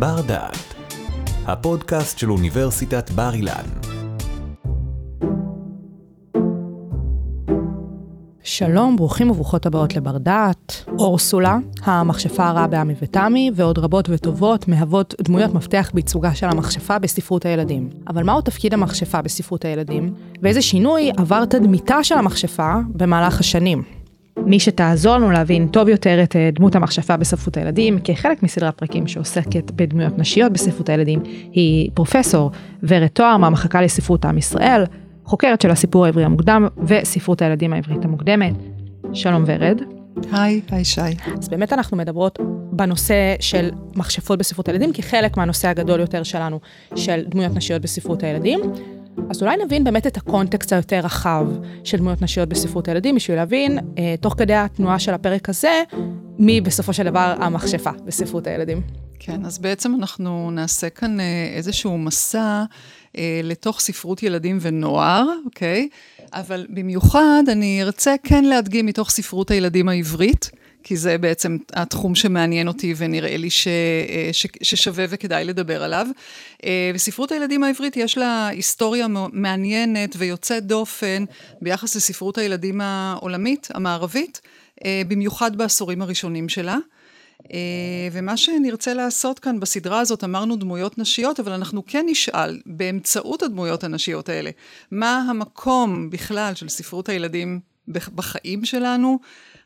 בר דעת, הפודקאסט של אוניברסיטת בר אילן. שלום, ברוכים וברוכות הבאות לבר דעת. אורסולה, המכשפה הרעה בעמי ותמי, ועוד רבות וטובות מהוות דמויות מפתח בייצוגה של המכשפה בספרות הילדים. אבל מהו תפקיד המכשפה בספרות הילדים? ואיזה שינוי עבר תדמיתה של המכשפה במהלך השנים? מי שתעזור לנו להבין טוב יותר את אה, דמות המכשפה בספרות הילדים, כחלק מסדרת פרקים שעוסקת בדמויות נשיות בספרות הילדים, היא פרופסור ורד תואר מהמחלקה לספרות עם ישראל, חוקרת של הסיפור העברי המוקדם וספרות הילדים העברית המוקדמת. שלום ורד. היי, היי שי. אז באמת אנחנו מדברות בנושא של מכשפות בספרות הילדים, כחלק מהנושא הגדול יותר שלנו, של דמויות נשיות בספרות הילדים. אז אולי נבין באמת את הקונטקסט היותר רחב של דמויות נשיות בספרות הילדים, בשביל להבין, אה, תוך כדי התנועה של הפרק הזה, מי בסופו של דבר המכשפה בספרות הילדים. כן, אז בעצם אנחנו נעשה כאן אה, איזשהו מסע אה, לתוך ספרות ילדים ונוער, אוקיי? אבל במיוחד אני ארצה כן להדגים מתוך ספרות הילדים העברית. כי זה בעצם התחום שמעניין אותי ונראה לי ש, אה, ש, ששווה וכדאי לדבר עליו. אה, וספרות הילדים העברית יש לה היסטוריה מעניינת ויוצאת דופן ביחס לספרות הילדים העולמית, המערבית, אה, במיוחד בעשורים הראשונים שלה. ומה שנרצה לעשות כאן בסדרה הזאת, אמרנו דמויות נשיות, אבל אנחנו כן נשאל, באמצעות הדמויות הנשיות האלה, מה המקום בכלל של ספרות הילדים בחיים שלנו,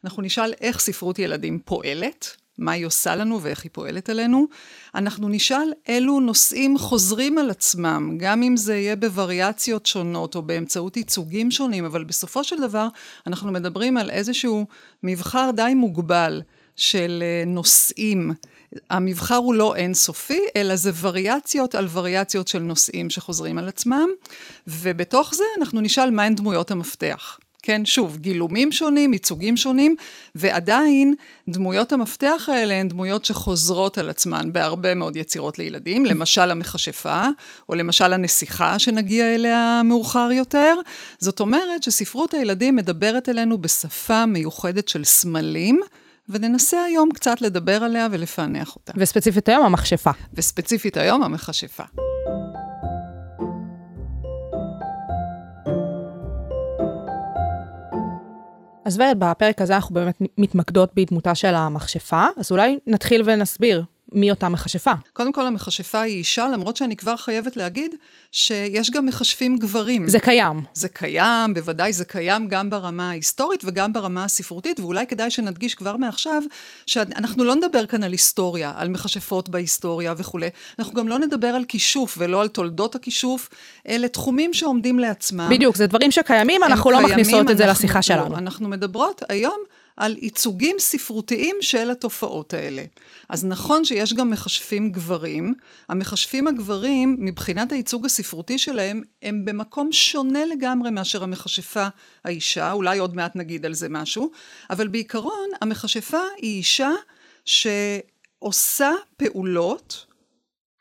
אנחנו נשאל איך ספרות ילדים פועלת, מה היא עושה לנו ואיך היא פועלת עלינו. אנחנו נשאל אילו נושאים חוזרים על עצמם, גם אם זה יהיה בווריאציות שונות או באמצעות ייצוגים שונים, אבל בסופו של דבר אנחנו מדברים על איזשהו מבחר די מוגבל של אה, נושאים. המבחר הוא לא אינסופי, אלא זה וריאציות על וריאציות של נושאים שחוזרים על עצמם, ובתוך זה אנחנו נשאל מהן דמויות המפתח. כן, שוב, גילומים שונים, ייצוגים שונים, ועדיין דמויות המפתח האלה הן דמויות שחוזרות על עצמן בהרבה מאוד יצירות לילדים, למשל המכשפה, או למשל הנסיכה שנגיע אליה מאוחר יותר. זאת אומרת שספרות הילדים מדברת אלינו בשפה מיוחדת של סמלים. וננסה היום קצת לדבר עליה ולפענח אותה. וספציפית היום המכשפה. וספציפית היום המכשפה. אז ורד, בפרק הזה אנחנו באמת מתמקדות בדמותה של המכשפה, אז אולי נתחיל ונסביר מי אותה מכשפה. קודם כל, המכשפה היא אישה, למרות שאני כבר חייבת להגיד שיש גם מכשפים גברים. זה קיים. זה קיים, בוודאי זה קיים גם ברמה ההיסטורית וגם ברמה הספרותית, ואולי כדאי שנדגיש כבר מעכשיו, שאנחנו לא נדבר כאן על היסטוריה, על מכשפות בהיסטוריה וכולי, אנחנו גם לא נדבר על כישוף ולא על תולדות הכישוף, אלה תחומים שעומדים לעצמם. בדיוק, זה דברים שקיימים, אנחנו לא מכניסות את זה לשיחה שלנו. אנחנו מדברות היום על ייצוגים ספרותיים של התופעות האלה. אז נכון שיש גם מכשפים גברים, המכשפים הגברים, מבחינת הייצוג הספרותי שלהם, הם במקום שונה לגמרי מאשר המכשפה האישה, אולי עוד מעט נגיד על זה משהו, אבל בעיקרון המכשפה היא אישה שעושה פעולות,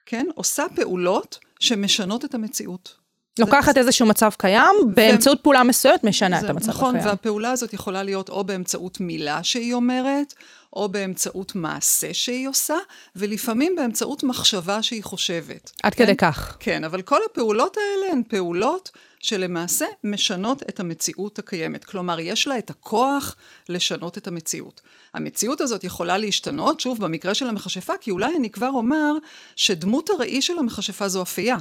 כן? עושה פעולות שמשנות את המציאות. לוקחת איזשהו מצב קיים, באמצעות פעולה מסוימת משנה את המצב נכון, הקיים. נכון, והפעולה הזאת יכולה להיות או באמצעות מילה שהיא אומרת, או באמצעות מעשה שהיא עושה, ולפעמים באמצעות מחשבה שהיא חושבת. עד כן? כדי כך. כן, אבל כל הפעולות האלה הן פעולות שלמעשה משנות את המציאות הקיימת. כלומר, יש לה את הכוח לשנות את המציאות. המציאות הזאת יכולה להשתנות, שוב, במקרה של המכשפה, כי אולי אני כבר אומר שדמות הראי של המכשפה זו אפייה.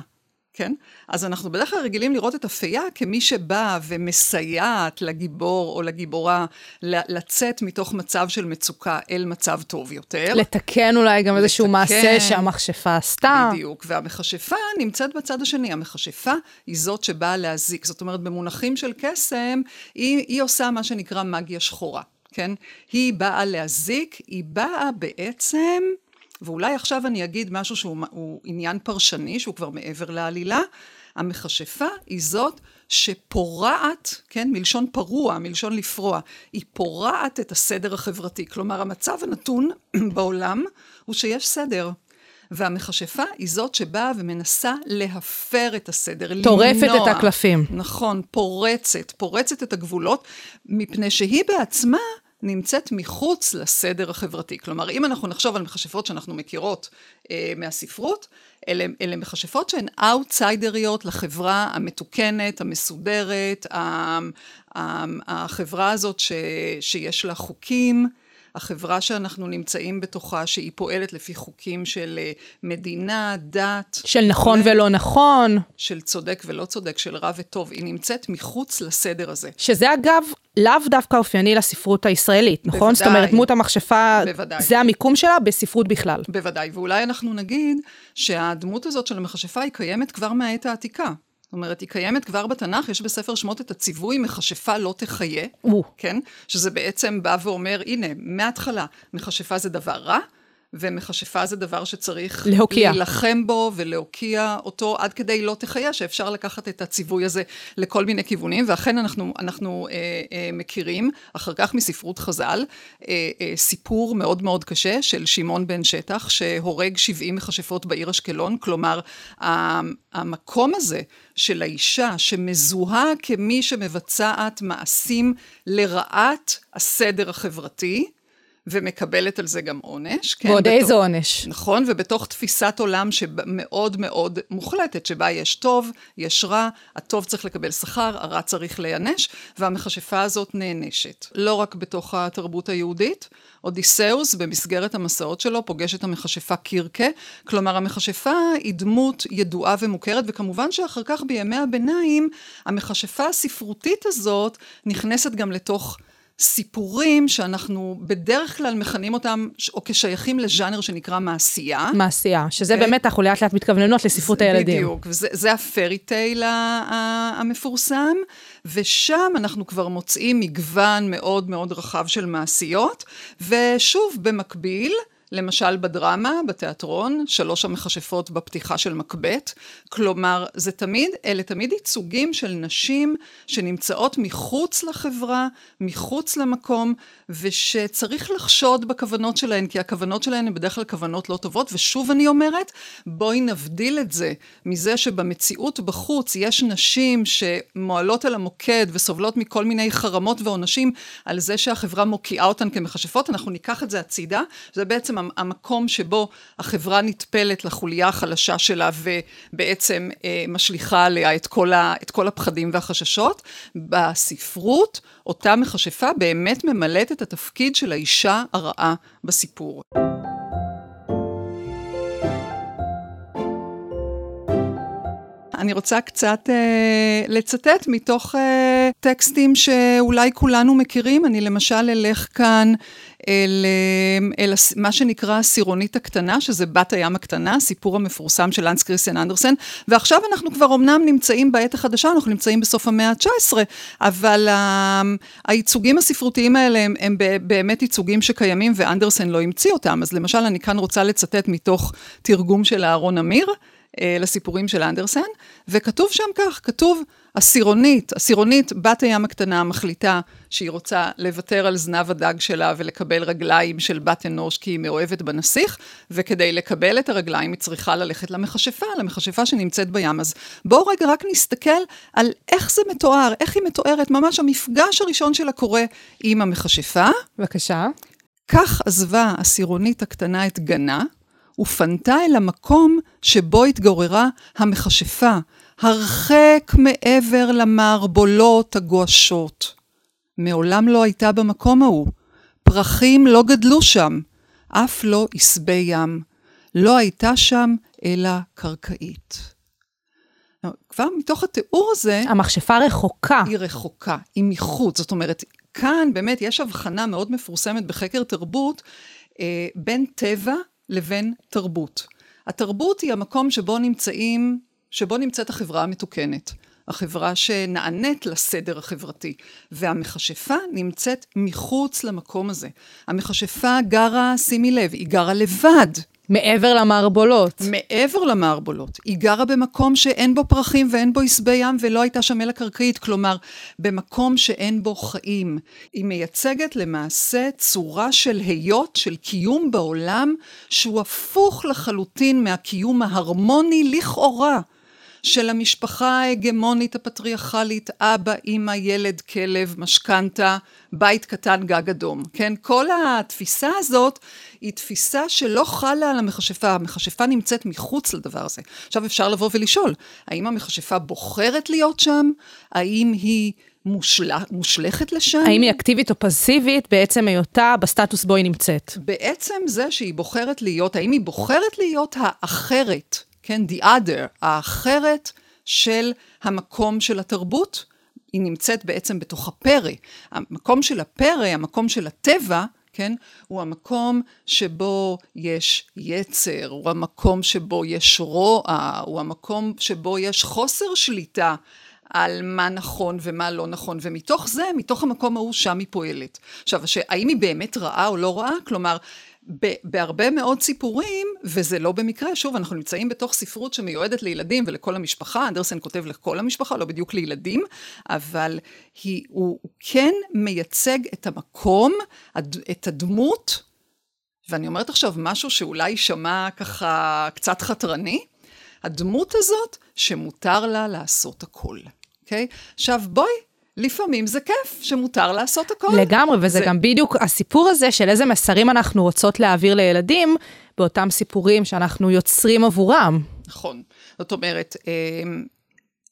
כן? אז אנחנו בדרך כלל רגילים לראות את הפייה כמי שבאה ומסייעת לגיבור או לגיבורה לצאת מתוך מצב של מצוקה אל מצב טוב יותר. לתקן אולי גם לתקן, איזשהו מעשה שהמכשפה עשתה. בדיוק, והמכשפה נמצאת בצד השני. המכשפה היא זאת שבאה להזיק. זאת אומרת, במונחים של קסם, היא, היא עושה מה שנקרא מגיה שחורה, כן? היא באה להזיק, היא באה בעצם... ואולי עכשיו אני אגיד משהו שהוא עניין פרשני, שהוא כבר מעבר לעלילה. המכשפה היא זאת שפורעת, כן, מלשון פרוע, מלשון לפרוע, היא פורעת את הסדר החברתי. כלומר, המצב הנתון בעולם הוא שיש סדר. והמכשפה היא זאת שבאה ומנסה להפר את הסדר, טורפת למנוע. את הקלפים. נכון, פורצת, פורצת את הגבולות, מפני שהיא בעצמה נמצאת מחוץ לסדר החברתי. כלומר, אם אנחנו נחשוב על מכשפות שאנחנו מכירות אה, מהספרות, אלה, אלה מכשפות שהן אאוטסיידריות לחברה המתוקנת, המסודרת, החברה הזאת ש, שיש לה חוקים, החברה שאנחנו נמצאים בתוכה, שהיא פועלת לפי חוקים של אה, מדינה, דת. של נכון ו... ולא נכון. של צודק ולא צודק, של רע וטוב. היא נמצאת מחוץ לסדר הזה. שזה אגב לאו דווקא אופייני לספרות הישראלית, נכון? בוודאי. זאת אומרת, דמות המכשפה, בוודאי. זה המיקום שלה בספרות בכלל. בוודאי, ואולי אנחנו נגיד שהדמות הזאת של המכשפה היא קיימת כבר מהעת העתיקה. זאת אומרת, היא קיימת כבר בתנ"ך, יש בספר שמות את הציווי מכשפה לא תחיה, כן? שזה בעצם בא ואומר, הנה, מההתחלה, מכשפה זה דבר רע, ומכשפה זה דבר שצריך להוקיע. להילחם בו ולהוקיע אותו עד כדי לא תחיה, שאפשר לקחת את הציווי הזה לכל מיני כיוונים, ואכן אנחנו, אנחנו אה, אה, מכירים, אחר כך מספרות חז"ל, אה, אה, סיפור מאוד מאוד קשה של שמעון בן שטח, שהורג 70 מכשפות בעיר אשקלון, כלומר, המקום הזה של האישה שמזוהה כמי שמבצעת מעשים לרעת הסדר החברתי, ומקבלת על זה גם עונש. כן, ועוד בתוך, איזה עונש. נכון, ובתוך תפיסת עולם שמאוד מאוד מוחלטת, שבה יש טוב, יש רע, הטוב צריך לקבל שכר, הרע צריך להיענש, והמכשפה הזאת נענשת. לא רק בתוך התרבות היהודית, אודיסאוס במסגרת המסעות שלו פוגש את המכשפה קירקה, כלומר המכשפה היא דמות ידועה ומוכרת, וכמובן שאחר כך בימי הביניים, המכשפה הספרותית הזאת נכנסת גם לתוך סיפורים שאנחנו בדרך כלל מכנים אותם, או כשייכים לז'אנר שנקרא מעשייה. מעשייה, שזה okay. אוקיי? באמת, אנחנו לאט לאט מתכווננות לספרות הילדים. בדיוק, וזה הפרי טייל המפורסם, ושם אנחנו כבר מוצאים מגוון מאוד מאוד רחב של מעשיות, ושוב, במקביל, למשל בדרמה, בתיאטרון, שלוש המכשפות בפתיחה של מקבט. כלומר, זה תמיד, אלה תמיד ייצוגים של נשים שנמצאות מחוץ לחברה, מחוץ למקום, ושצריך לחשוד בכוונות שלהן, כי הכוונות שלהן הן בדרך כלל כוונות לא טובות. ושוב אני אומרת, בואי נבדיל את זה מזה שבמציאות בחוץ יש נשים שמועלות על המוקד וסובלות מכל מיני חרמות ועונשים על זה שהחברה מוקיעה אותן כמכשפות, אנחנו ניקח את זה הצידה. זה בעצם המקום שבו החברה נטפלת לחוליה החלשה שלה ובעצם אה, משליכה עליה את כל, ה, את כל הפחדים והחששות. בספרות, אותה מכשפה באמת ממלאת את התפקיד של האישה הרעה בסיפור. אני רוצה קצת אה, לצטט מתוך אה, טקסטים שאולי כולנו מכירים. אני למשל אלך כאן אל, אה, אל מה שנקרא הסירונית הקטנה, שזה בת הים הקטנה, הסיפור המפורסם של אנס קריסטיאן אנדרסן, ועכשיו אנחנו כבר אמנם נמצאים בעת החדשה, אנחנו נמצאים בסוף המאה ה-19, אבל ה, הייצוגים הספרותיים האלה הם, הם באמת ייצוגים שקיימים ואנדרסן לא המציא אותם. אז למשל, אני כאן רוצה לצטט מתוך תרגום של אהרון אמיר. אה, לסיפורים של אנדרסן, וכתוב שם כך, כתוב, עשירונית, עשירונית, בת הים הקטנה מחליטה שהיא רוצה לוותר על זנב הדג שלה ולקבל רגליים של בת אנוש כי היא מאוהבת בנסיך, וכדי לקבל את הרגליים היא צריכה ללכת למכשפה, למכשפה שנמצאת בים. אז בואו רגע רק נסתכל על איך זה מתואר, איך היא מתוארת, ממש המפגש הראשון שלה קורה עם המכשפה. בבקשה. כך עזבה עשירונית הקטנה את גנה, ופנתה אל המקום שבו התגוררה המכשפה, הרחק מעבר למערבולות הגועשות. מעולם לא הייתה במקום ההוא, פרחים לא גדלו שם, אף לא עשבי ים. לא הייתה שם אלא קרקעית. כבר מתוך התיאור הזה... המכשפה רחוקה. היא רחוקה, היא מחוץ. זאת אומרת, כאן באמת יש הבחנה מאוד מפורסמת בחקר תרבות אה, בין טבע לבין תרבות. התרבות היא המקום שבו נמצאים, שבו נמצאת החברה המתוקנת. החברה שנענית לסדר החברתי, והמכשפה נמצאת מחוץ למקום הזה. המכשפה גרה, שימי לב, היא גרה לבד. מעבר למערבולות. מעבר למערבולות. היא גרה במקום שאין בו פרחים ואין בו עשבי ים ולא הייתה שם מלא קרקעית, כלומר, במקום שאין בו חיים. היא מייצגת למעשה צורה של היות, של קיום בעולם, שהוא הפוך לחלוטין מהקיום ההרמוני לכאורה של המשפחה ההגמונית הפטריארכלית, אבא, אימא, ילד, כלב, משכנתה, בית קטן, גג אדום. כן? כל התפיסה הזאת היא תפיסה שלא חלה על המכשפה, המכשפה נמצאת מחוץ לדבר הזה. עכשיו אפשר לבוא ולשאול, האם המכשפה בוחרת להיות שם? האם היא... מושל... מושלכת לשם. האם היא אקטיבית או פסיבית בעצם היותה בסטטוס בו היא נמצאת? בעצם זה שהיא בוחרת להיות, האם היא בוחרת להיות האחרת, כן, the other, האחרת של המקום של התרבות, היא נמצאת בעצם בתוך הפרא. המקום של הפרא, המקום של הטבע, כן, הוא המקום שבו יש יצר, הוא המקום שבו יש רוע, הוא המקום שבו יש חוסר שליטה. על מה נכון ומה לא נכון, ומתוך זה, מתוך המקום ההוא, שם היא פועלת. עכשיו, האם היא באמת רעה או לא רעה? כלומר, בהרבה מאוד סיפורים, וזה לא במקרה, שוב, אנחנו נמצאים בתוך ספרות שמיועדת לילדים ולכל המשפחה, אנדרסן כותב לכל המשפחה, לא בדיוק לילדים, אבל היא, הוא, הוא כן מייצג את המקום, את הדמות, ואני אומרת עכשיו משהו שאולי יישמע ככה קצת חתרני, הדמות הזאת שמותר לה לעשות הכל. אוקיי? עכשיו בואי, לפעמים זה כיף שמותר לעשות הכל. לגמרי, וזה זה... גם בדיוק הסיפור הזה של איזה מסרים אנחנו רוצות להעביר לילדים באותם סיפורים שאנחנו יוצרים עבורם. נכון. זאת אומרת, אמ,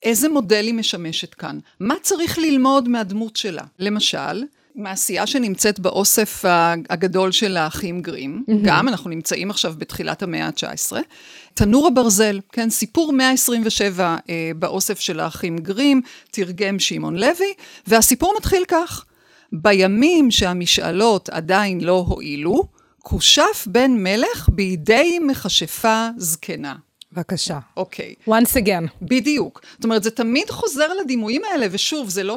איזה מודל היא משמשת כאן? מה צריך ללמוד מהדמות שלה? למשל, מעשייה שנמצאת באוסף הגדול של האחים גרים, mm-hmm. גם אנחנו נמצאים עכשיו בתחילת המאה ה-19. תנור הברזל, כן, סיפור 127 אה, באוסף של האחים גרים, תרגם שמעון לוי, והסיפור מתחיל כך: בימים שהמשאלות עדיין לא הועילו, כושף בן מלך בידי מכשפה זקנה. בבקשה. אוקיי. Okay. once again. בדיוק. זאת אומרת, זה תמיד חוזר לדימויים האלה, ושוב, זה לא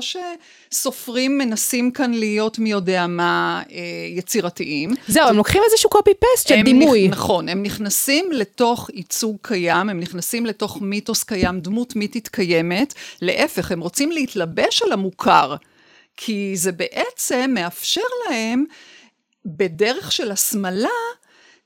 שסופרים מנסים כאן להיות מי יודע מה אה, יצירתיים. זהו, הם לוקחים איזשהו copy-paste של דימוי. נכ... נכון, הם נכנסים לתוך ייצוג קיים, הם נכנסים לתוך מיתוס קיים, דמות מיתית קיימת, להפך, הם רוצים להתלבש על המוכר, כי זה בעצם מאפשר להם, בדרך של הסמלה,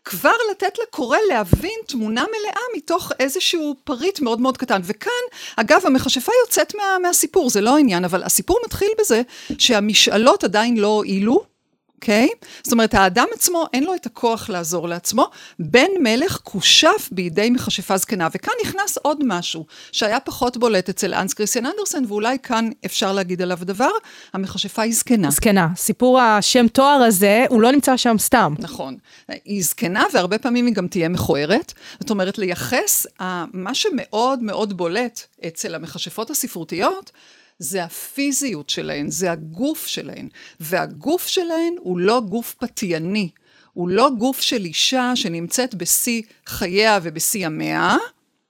כבר לתת לקורא להבין תמונה מלאה מתוך איזשהו פריט מאוד מאוד קטן. וכאן, אגב, המכשפה יוצאת מה, מהסיפור, זה לא העניין, אבל הסיפור מתחיל בזה שהמשאלות עדיין לא הועילו. אוקיי? Okay? זאת אומרת, האדם עצמו, אין לו את הכוח לעזור לעצמו. בן מלך כושף בידי מכשפה זקנה. וכאן נכנס עוד משהו, שהיה פחות בולט אצל אנס קריסטיאן אנדרסן, ואולי כאן אפשר להגיד עליו דבר, המכשפה היא זקנה. זקנה. סיפור השם תואר הזה, הוא לא נמצא שם סתם. נכון. היא זקנה, והרבה פעמים היא גם תהיה מכוערת. זאת אומרת, לייחס, מה שמאוד מאוד בולט אצל המכשפות הספרותיות, זה הפיזיות שלהן, זה הגוף שלהן. והגוף שלהן הוא לא גוף פתייני, הוא לא גוף של אישה שנמצאת בשיא חייה ובשיא ימיה,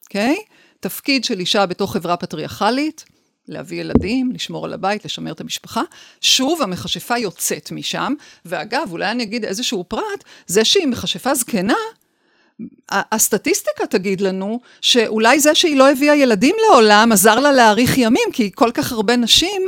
אוקיי? Okay? תפקיד של אישה בתוך חברה פטריארכלית, להביא ילדים, לשמור על הבית, לשמר את המשפחה. שוב, המכשפה יוצאת משם, ואגב, אולי אני אגיד איזשהו פרט, זה שהיא מכשפה זקנה, הסטטיסטיקה תגיד לנו שאולי זה שהיא לא הביאה ילדים לעולם עזר לה להאריך ימים, כי כל כך הרבה נשים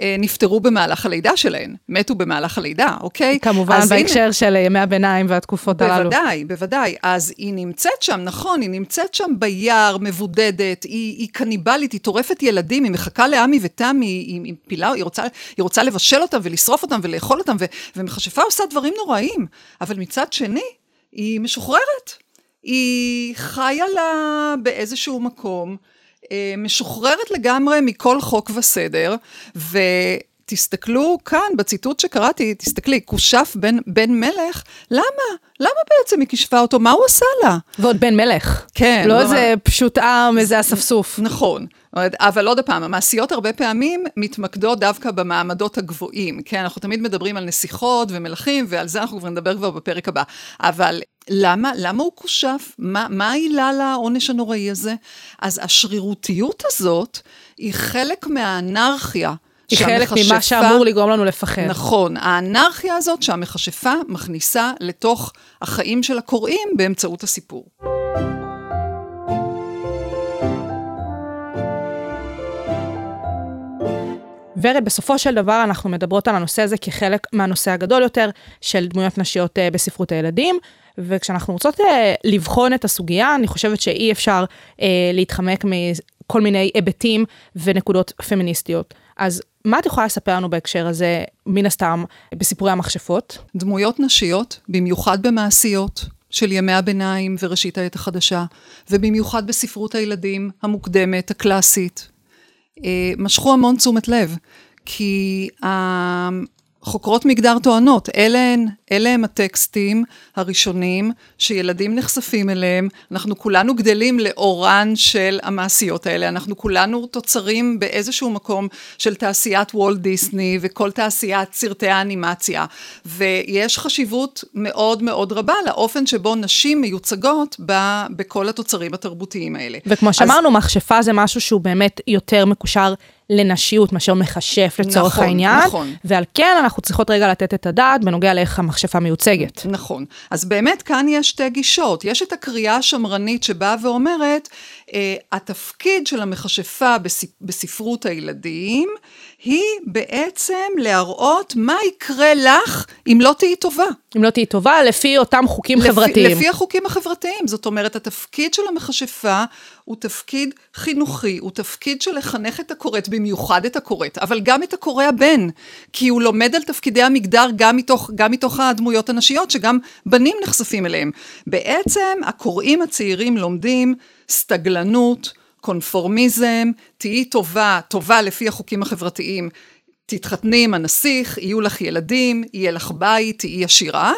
אה, נפטרו במהלך הלידה שלהן, מתו במהלך הלידה, אוקיי? כמובן, בהקשר הנה, של ימי הביניים והתקופות בוודאי, הללו. בוודאי, בוודאי. אז היא נמצאת שם, נכון, היא נמצאת שם ביער, מבודדת, היא, היא קניבלית, היא טורפת ילדים, היא מחכה לעמי ותמי, היא, היא פילה, היא רוצה, היא רוצה לבשל אותם ולשרוף אותם ולאכול אותם, ו, ומכשפה עושה דברים נוראים, אבל מצד שני, היא משוחררת. היא חיה לה באיזשהו מקום, אה, משוחררת לגמרי מכל חוק וסדר, ו... תסתכלו כאן, בציטוט שקראתי, תסתכלי, כושף בן, בן מלך, למה? למה בעצם היא כישפה אותו? מה הוא עשה לה? ועוד בן מלך. כן. לא איזה פשוט עם, איזה אספסוף. נכון. אבל עוד פעם, המעשיות הרבה פעמים מתמקדות דווקא במעמדות הגבוהים, כן? אנחנו תמיד מדברים על נסיכות ומלכים, ועל זה אנחנו כבר נדבר כבר בפרק הבא. אבל למה, למה הוא כושף? מה, מה העילה לעונש הנוראי הזה? אז השרירותיות הזאת היא חלק מהאנרכיה. היא חלק ממה שאמור לגרום לנו לפחד. נכון, האנרכיה הזאת שהמכשפה מכניסה לתוך החיים של הקוראים באמצעות הסיפור. ורד, בסופו של דבר אנחנו מדברות על הנושא הזה כחלק מהנושא הגדול יותר של דמויות נשיות אה, בספרות הילדים, וכשאנחנו רוצות אה, לבחון את הסוגיה, אני חושבת שאי אפשר אה, להתחמק כל מיני היבטים ונקודות פמיניסטיות. אז מה את יכולה לספר לנו בהקשר הזה, מן הסתם, בסיפורי המכשפות? דמויות נשיות, במיוחד במעשיות, של ימי הביניים וראשית העת החדשה, ובמיוחד בספרות הילדים המוקדמת, הקלאסית, משכו המון תשומת לב, כי חוקרות מגדר טוענות, אלה הן, אלה הם הטקסטים הראשונים שילדים נחשפים אליהם, אנחנו כולנו גדלים לאורן של המעשיות האלה, אנחנו כולנו תוצרים באיזשהו מקום של תעשיית וולט דיסני וכל תעשיית סרטי האנימציה, ויש חשיבות מאוד מאוד רבה לאופן שבו נשים מיוצגות ב, בכל התוצרים התרבותיים האלה. וכמו שאמרנו, אז... מכשפה זה משהו שהוא באמת יותר מקושר לנשיות מאשר מכשף לצורך נכון, העניין. נכון. ועל כן אנחנו צריכות רגע לתת את הדעת בנוגע לאיך המכשפה מיוצגת. נכון. אז באמת כאן יש שתי גישות. יש את הקריאה השמרנית שבאה ואומרת, התפקיד של המכשפה בספרות הילדים היא בעצם להראות מה יקרה לך אם לא תהיי טובה. אם לא תהיי טובה, לפי אותם חוקים לפי, חברתיים. לפי החוקים החברתיים. זאת אומרת, התפקיד של המכשפה הוא תפקיד חינוכי, הוא תפקיד של לחנך את הקוראת, במיוחד את הקוראת, אבל גם את הקורא הבן, כי הוא לומד על תפקידי המגדר גם מתוך, גם מתוך הדמויות הנשיות, שגם בנים נחשפים אליהם. בעצם הקוראים הצעירים לומדים סטגלנות, קונפורמיזם, תהיי טובה, טובה לפי החוקים החברתיים, תתחתני עם הנסיך, יהיו לך ילדים, יהיה לך בית, תהיי עשירה,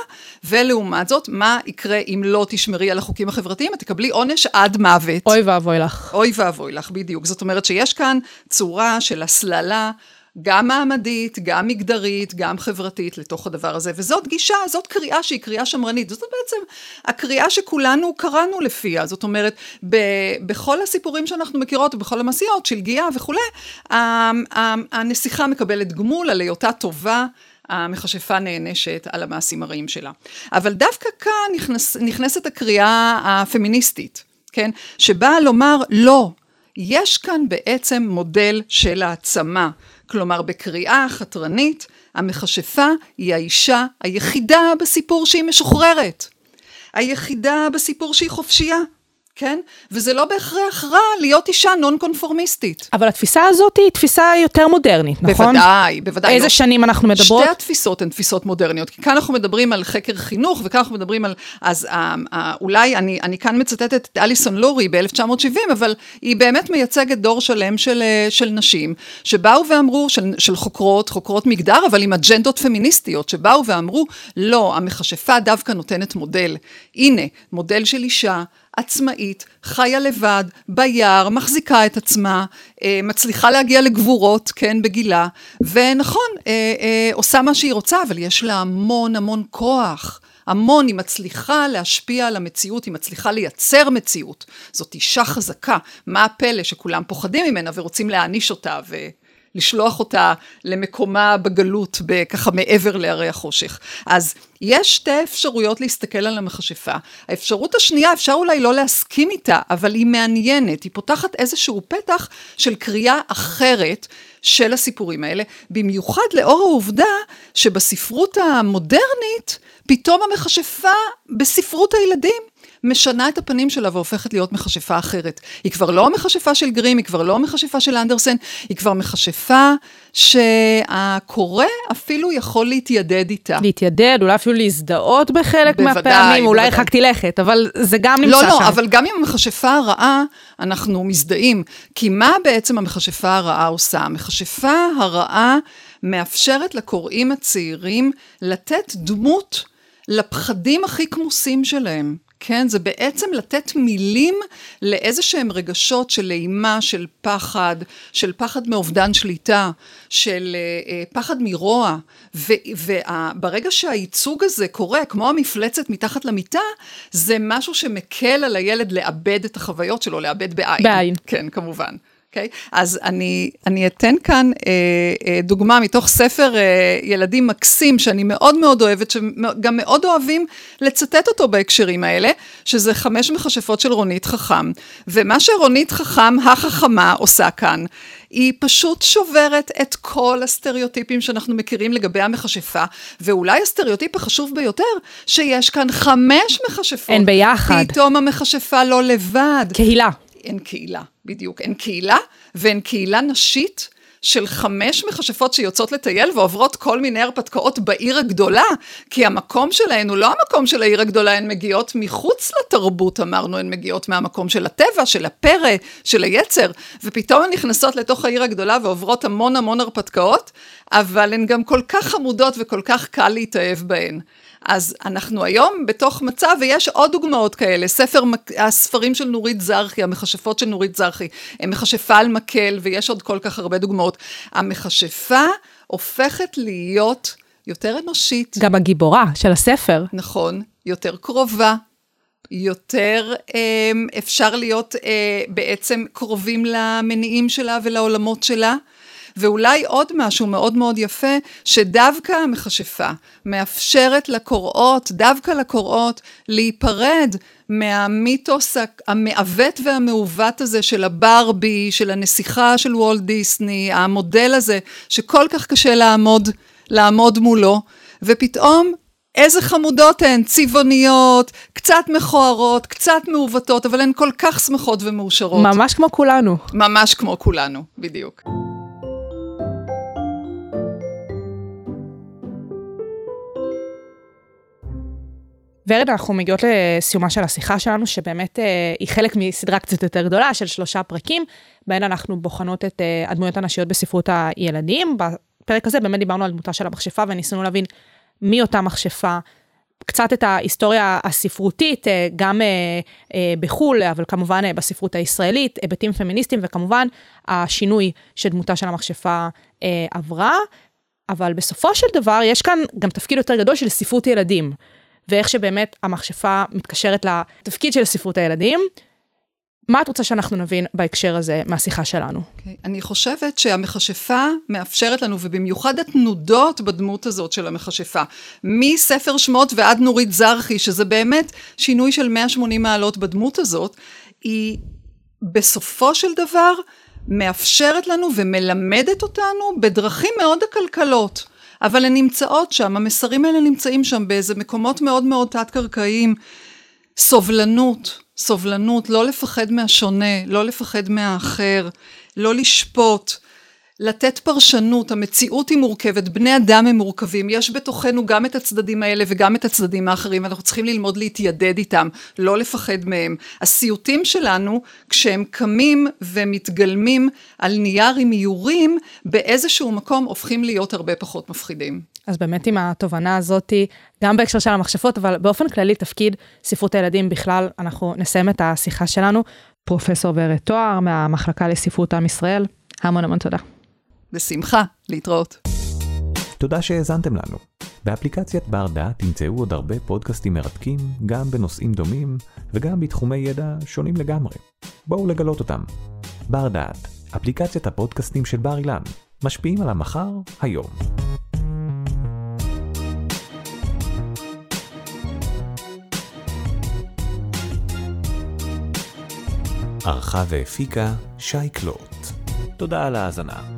ולעומת זאת, מה יקרה אם לא תשמרי על החוקים החברתיים? את תקבלי עונש עד מוות. אוי ואבוי לך. אוי ואבוי לך, בדיוק. זאת אומרת שיש כאן צורה של הסללה. גם מעמדית, גם מגדרית, גם חברתית לתוך הדבר הזה, וזאת גישה, זאת קריאה שהיא קריאה שמרנית, זאת בעצם הקריאה שכולנו קראנו לפיה, זאת אומרת, ב- בכל הסיפורים שאנחנו מכירות, ובכל המעשיות, שלגיה וכולי, הנסיכה מקבלת גמול על היותה טובה. המכשפה נענשת על המעשים הרעים שלה. אבל דווקא כאן נכנס, נכנסת הקריאה הפמיניסטית, כן? שבאה לומר, לא, יש כאן בעצם מודל של העצמה. כלומר, בקריאה חתרנית, המכשפה היא האישה היחידה בסיפור שהיא משוחררת. היחידה בסיפור שהיא חופשייה. כן? וזה לא בהכרח רע להיות אישה נון קונפורמיסטית. אבל התפיסה הזאת היא תפיסה יותר מודרנית, נכון? בוודאי, בוודאי. איזה לא. שנים אנחנו מדברות? שתי התפיסות הן תפיסות מודרניות, כי כאן אנחנו מדברים על חקר חינוך, וכאן אנחנו מדברים על, אז אה, אה, אולי, אני, אני כאן מצטטת את אליסון לורי ב-1970, אבל היא באמת מייצגת דור שלם של, אה, של נשים, שבאו ואמרו, של, של חוקרות, חוקרות מגדר, אבל עם אג'נדות פמיניסטיות, שבאו ואמרו, לא, המכשפה דווקא נותנת מודל. הנה, מודל של אישה. עצמאית, חיה לבד, ביער, מחזיקה את עצמה, אה, מצליחה להגיע לגבורות, כן, בגילה, ונכון, אה, אה, עושה מה שהיא רוצה, אבל יש לה המון המון כוח. המון, היא מצליחה להשפיע על המציאות, היא מצליחה לייצר מציאות. זאת אישה חזקה, מה הפלא שכולם פוחדים ממנה ורוצים להעניש אותה ו... לשלוח אותה למקומה בגלות, ככה מעבר להרי החושך. אז יש שתי אפשרויות להסתכל על המכשפה. האפשרות השנייה, אפשר אולי לא להסכים איתה, אבל היא מעניינת, היא פותחת איזשהו פתח של קריאה אחרת של הסיפורים האלה, במיוחד לאור העובדה שבספרות המודרנית, פתאום המכשפה בספרות הילדים משנה את הפנים שלה והופכת להיות מכשפה אחרת. היא כבר לא המכשפה של גרים, היא כבר לא המכשפה של אנדרסן, היא כבר מכשפה שהקורא אפילו יכול להתיידד איתה. להתיידד, אולי אפילו להזדהות בחלק בוודאי, מהפעמים, בוודאי. אולי הרחקתי לכת, אבל זה גם נמצא לא, לא שם. לא, לא, אבל גם עם המכשפה הרעה, אנחנו מזדהים. כי מה בעצם המכשפה הרעה עושה? המכשפה הרעה מאפשרת לקוראים הצעירים לתת דמות לפחדים הכי כמוסים שלהם. כן? זה בעצם לתת מילים לאיזה שהם רגשות של אימה, של פחד, של פחד מאובדן שליטה, של אה, אה פחד מרוע. וברגע שהייצוג הזה קורה, כמו המפלצת מתחת למיטה, זה משהו שמקל על הילד לאבד את החוויות שלו, לאבד בעין. בעין. כן, כמובן. אוקיי? Okay? אז אני, אני אתן כאן אה, אה, דוגמה מתוך ספר אה, ילדים מקסים, שאני מאוד מאוד אוהבת, שגם מאוד אוהבים לצטט אותו בהקשרים האלה, שזה חמש מכשפות של רונית חכם. ומה שרונית חכם, החכמה, עושה כאן, היא פשוט שוברת את כל הסטריאוטיפים שאנחנו מכירים לגבי המכשפה, ואולי הסטריאוטיפ החשוב ביותר, שיש כאן חמש מכשפות. הן ביחד. פתאום המכשפה לא לבד. קהילה. אין קהילה, בדיוק, אין קהילה, ואין קהילה נשית של חמש מכשפות שיוצאות לטייל ועוברות כל מיני הרפתקאות בעיר הגדולה, כי המקום שלהן הוא לא המקום של העיר הגדולה, הן מגיעות מחוץ לתרבות, אמרנו, הן מגיעות מהמקום של הטבע, של הפרא, של היצר, ופתאום הן נכנסות לתוך העיר הגדולה ועוברות המון המון הרפתקאות, אבל הן גם כל כך חמודות וכל כך קל להתאהב בהן. אז אנחנו היום בתוך מצב, ויש עוד דוגמאות כאלה, ספר, הספרים של נורית זרחי, המכשפות של נורית זרחי, הם מכשפה על מקל, ויש עוד כל כך הרבה דוגמאות. המכשפה הופכת להיות יותר אנושית. גם הגיבורה של הספר. נכון, יותר קרובה, יותר אמ, אפשר להיות אה, בעצם קרובים למניעים שלה ולעולמות שלה. ואולי עוד משהו מאוד מאוד יפה, שדווקא המכשפה מאפשרת לקוראות, דווקא לקוראות, להיפרד מהמיתוס המעוות והמעוות הזה של הברבי, של הנסיכה של וולט דיסני, המודל הזה, שכל כך קשה לעמוד, לעמוד מולו, ופתאום איזה חמודות הן, צבעוניות, קצת מכוערות, קצת מעוותות, אבל הן כל כך שמחות ומאושרות. ממש כמו כולנו. ממש כמו כולנו, בדיוק. ורד, אנחנו מגיעות לסיומה של השיחה שלנו, שבאמת אה, היא חלק מסדרה קצת יותר גדולה של שלושה פרקים, בהן אנחנו בוחנות את אה, הדמויות הנשיות בספרות הילדים. בפרק הזה באמת דיברנו על דמותה של המכשפה, וניסינו להבין מי אותה מכשפה, קצת את ההיסטוריה הספרותית, אה, גם אה, אה, בחו"ל, אבל כמובן בספרות הישראלית, היבטים פמיניסטיים, וכמובן השינוי שדמותה של המכשפה עברה. אבל בסופו של דבר, יש כאן גם תפקיד יותר גדול של ספרות ילדים. ואיך שבאמת המכשפה מתקשרת לתפקיד של ספרות הילדים. מה את רוצה שאנחנו נבין בהקשר הזה מהשיחה שלנו? Okay. אוקיי, אני חושבת שהמכשפה מאפשרת לנו, ובמיוחד התנודות בדמות הזאת של המכשפה, מספר שמות ועד נורית זרחי, שזה באמת שינוי של 180 מעלות בדמות הזאת, היא בסופו של דבר מאפשרת לנו ומלמדת אותנו בדרכים מאוד עקלקלות. אבל הן נמצאות שם, המסרים האלה נמצאים שם באיזה מקומות מאוד מאוד תת-קרקעיים. סובלנות, סובלנות, לא לפחד מהשונה, לא לפחד מהאחר, לא לשפוט, לתת פרשנות, המציאות היא מורכבת, בני אדם הם מורכבים, יש בתוכנו גם את הצדדים האלה וגם את הצדדים האחרים, ואנחנו צריכים ללמוד להתיידד איתם, לא לפחד מהם. הסיוטים שלנו, כשהם קמים ומתגלמים על נייר עם איורים, באיזשהו מקום הופכים להיות הרבה פחות מפחידים. אז באמת עם התובנה הזאת, גם בהקשר של המכשפות, אבל באופן כללי תפקיד ספרות הילדים בכלל, אנחנו נסיים את השיחה שלנו. פרופסור ורד תואר מהמחלקה לספרות עם ישראל, המון המון תודה. בשמחה, להתראות. תודה שהאזנתם לנו. באפליקציית בר דעת תמצאו עוד הרבה פודקאסטים מרתקים, גם בנושאים דומים, וגם בתחומי ידע שונים לגמרי. בואו לגלות אותם. בר דעת, אפליקציית הפודקאסטים של בר אילן, משפיעים על המחר, היום. ערכה והפיקה שי קלוט. תודה על ההאזנה.